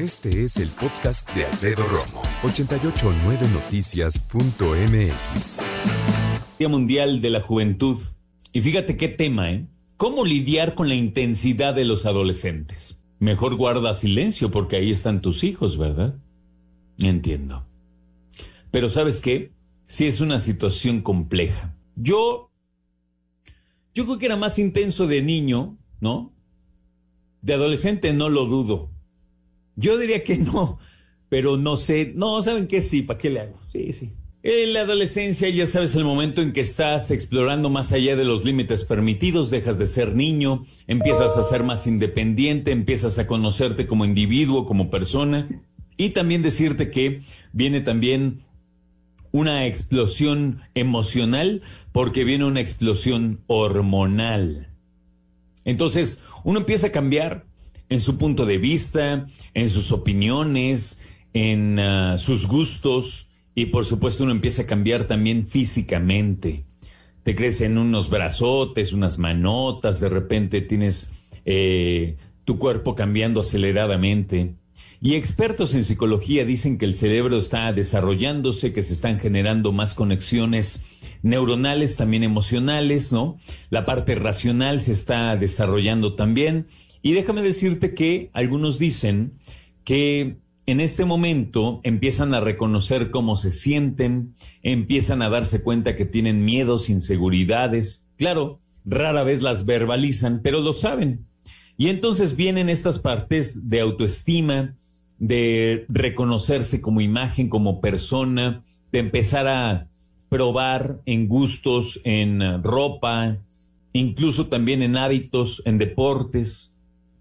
Este es el podcast de Alfredo Romo, 889noticias.mx. Día Mundial de la Juventud. Y fíjate qué tema, ¿eh? ¿Cómo lidiar con la intensidad de los adolescentes? Mejor guarda silencio porque ahí están tus hijos, ¿verdad? Entiendo. Pero sabes qué? Sí es una situación compleja. Yo, yo creo que era más intenso de niño, ¿no? De adolescente no lo dudo. Yo diría que no, pero no sé. No, ¿saben qué? Sí, ¿para qué le hago? Sí, sí. En la adolescencia ya sabes el momento en que estás explorando más allá de los límites permitidos, dejas de ser niño, empiezas a ser más independiente, empiezas a conocerte como individuo, como persona y también decirte que viene también una explosión emocional porque viene una explosión hormonal. Entonces, uno empieza a cambiar en su punto de vista, en sus opiniones, en uh, sus gustos y por supuesto uno empieza a cambiar también físicamente. Te crecen unos brazotes, unas manotas, de repente tienes eh, tu cuerpo cambiando aceleradamente. Y expertos en psicología dicen que el cerebro está desarrollándose, que se están generando más conexiones neuronales, también emocionales, ¿no? La parte racional se está desarrollando también. Y déjame decirte que algunos dicen que en este momento empiezan a reconocer cómo se sienten, empiezan a darse cuenta que tienen miedos, inseguridades. Claro, rara vez las verbalizan, pero lo saben. Y entonces vienen estas partes de autoestima, de reconocerse como imagen, como persona, de empezar a probar en gustos, en ropa, incluso también en hábitos, en deportes.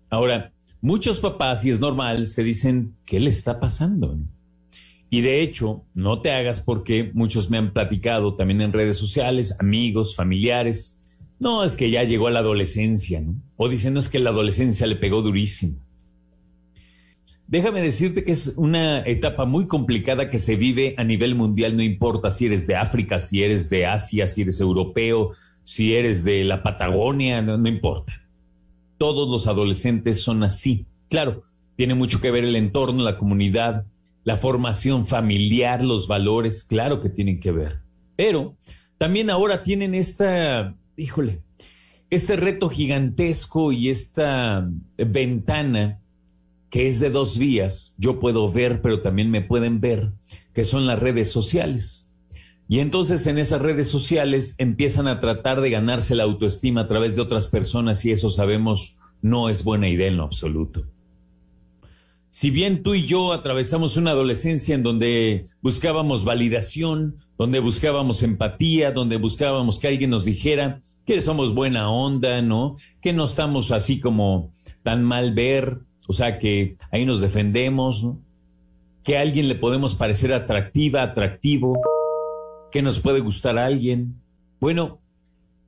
Ahora, muchos papás, y es normal, se dicen, ¿qué le está pasando? Y de hecho, no te hagas porque muchos me han platicado también en redes sociales, amigos, familiares. No, es que ya llegó a la adolescencia, ¿no? O diciendo es que la adolescencia le pegó durísimo. Déjame decirte que es una etapa muy complicada que se vive a nivel mundial, no importa si eres de África, si eres de Asia, si eres europeo, si eres de la Patagonia, no, no importa. Todos los adolescentes son así. Claro, tiene mucho que ver el entorno, la comunidad, la formación familiar, los valores, claro que tienen que ver. Pero también ahora tienen esta, híjole, este reto gigantesco y esta ventana que es de dos vías, yo puedo ver, pero también me pueden ver, que son las redes sociales. Y entonces en esas redes sociales empiezan a tratar de ganarse la autoestima a través de otras personas y eso sabemos no es buena idea en lo absoluto. Si bien tú y yo atravesamos una adolescencia en donde buscábamos validación, donde buscábamos empatía, donde buscábamos que alguien nos dijera que somos buena onda, ¿no? Que no estamos así como tan mal ver, o sea que ahí nos defendemos, que a alguien le podemos parecer atractiva, atractivo, que nos puede gustar a alguien. Bueno,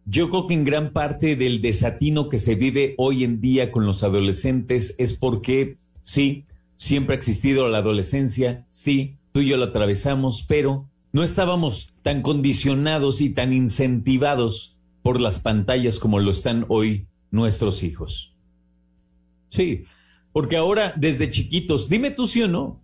yo creo que en gran parte del desatino que se vive hoy en día con los adolescentes es porque, sí, siempre ha existido la adolescencia, sí, tú y yo la atravesamos, pero no estábamos tan condicionados y tan incentivados por las pantallas como lo están hoy nuestros hijos. Sí, porque ahora, desde chiquitos, dime tú sí o no,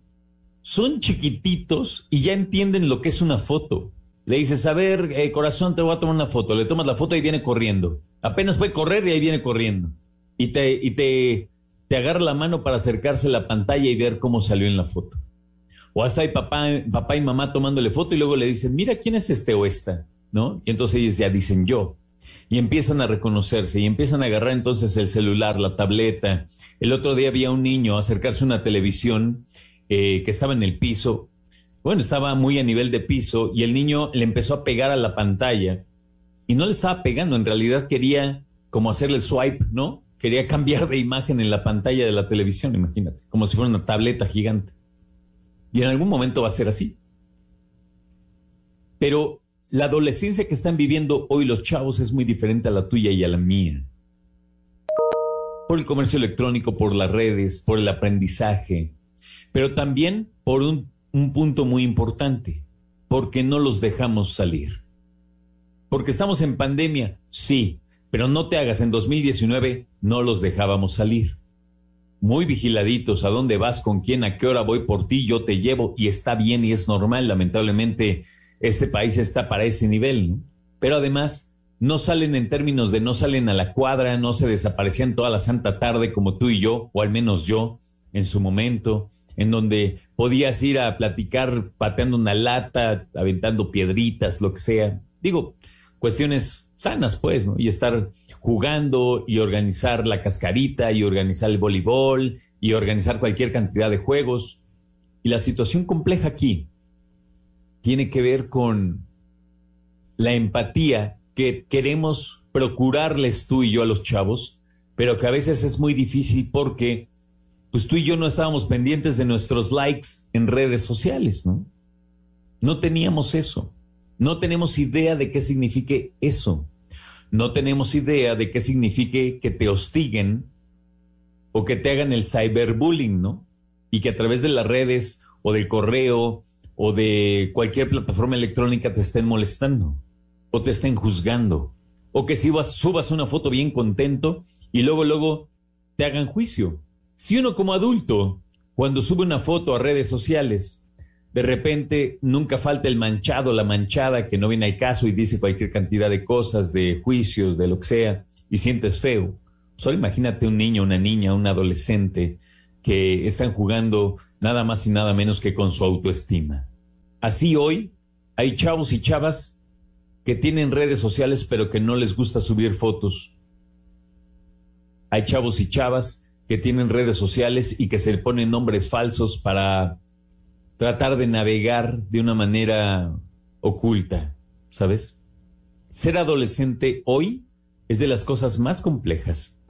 son chiquititos y ya entienden lo que es una foto. Le dices, a ver, eh, corazón, te voy a tomar una foto. Le tomas la foto y viene corriendo. Apenas puede correr y ahí viene corriendo. Y te, y te, te agarra la mano para acercarse a la pantalla y ver cómo salió en la foto. O hasta hay papá, papá y mamá tomándole foto y luego le dicen, mira quién es este o esta, ¿no? Y entonces ellos ya dicen yo. Y empiezan a reconocerse y empiezan a agarrar entonces el celular, la tableta, el otro día había un niño acercarse a una televisión eh, que estaba en el piso. Bueno, estaba muy a nivel de piso y el niño le empezó a pegar a la pantalla y no le estaba pegando, en realidad quería como hacerle swipe, ¿no? Quería cambiar de imagen en la pantalla de la televisión, imagínate, como si fuera una tableta gigante. Y en algún momento va a ser así. Pero la adolescencia que están viviendo hoy los chavos es muy diferente a la tuya y a la mía por el comercio electrónico, por las redes, por el aprendizaje, pero también por un, un punto muy importante, porque no los dejamos salir. Porque estamos en pandemia, sí, pero no te hagas, en 2019 no los dejábamos salir. muy vigiladitos a dónde vas, con quién, a qué hora voy por ti, yo te llevo y está bien y es normal. Lamentablemente este país está para ese nivel. Pero además no salen en términos de no salen a la cuadra, no se desaparecían toda la santa tarde como tú y yo, o al menos yo en su momento, en donde podías ir a platicar pateando una lata, aventando piedritas, lo que sea. Digo, cuestiones sanas, pues, ¿no? Y estar jugando y organizar la cascarita y organizar el voleibol y organizar cualquier cantidad de juegos. Y la situación compleja aquí tiene que ver con la empatía que queremos procurarles tú y yo a los chavos, pero que a veces es muy difícil porque pues tú y yo no estábamos pendientes de nuestros likes en redes sociales, ¿no? No teníamos eso. No tenemos idea de qué signifique eso no tenemos idea de qué signifique que te hostiguen o que te hagan el cyberbullying, ¿no? Y que a través de las redes o del correo o de cualquier plataforma electrónica te estén molestando o te estén juzgando o que si vas, subas una foto bien contento y luego luego te hagan juicio. Si uno como adulto cuando sube una foto a redes sociales de repente nunca falta el manchado, la manchada que no viene al caso y dice cualquier cantidad de cosas, de juicios, de lo que sea, y sientes feo. Solo imagínate un niño, una niña, un adolescente que están jugando nada más y nada menos que con su autoestima. Así hoy hay chavos y chavas que tienen redes sociales pero que no les gusta subir fotos. Hay chavos y chavas que tienen redes sociales y que se le ponen nombres falsos para tratar de navegar de una manera oculta, ¿sabes? Ser adolescente hoy es de las cosas más complejas.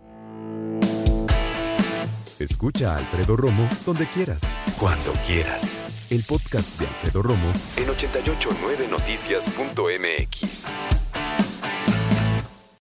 Escucha a Alfredo Romo donde quieras, cuando quieras. El podcast de Alfredo Romo en 889noticias.mx.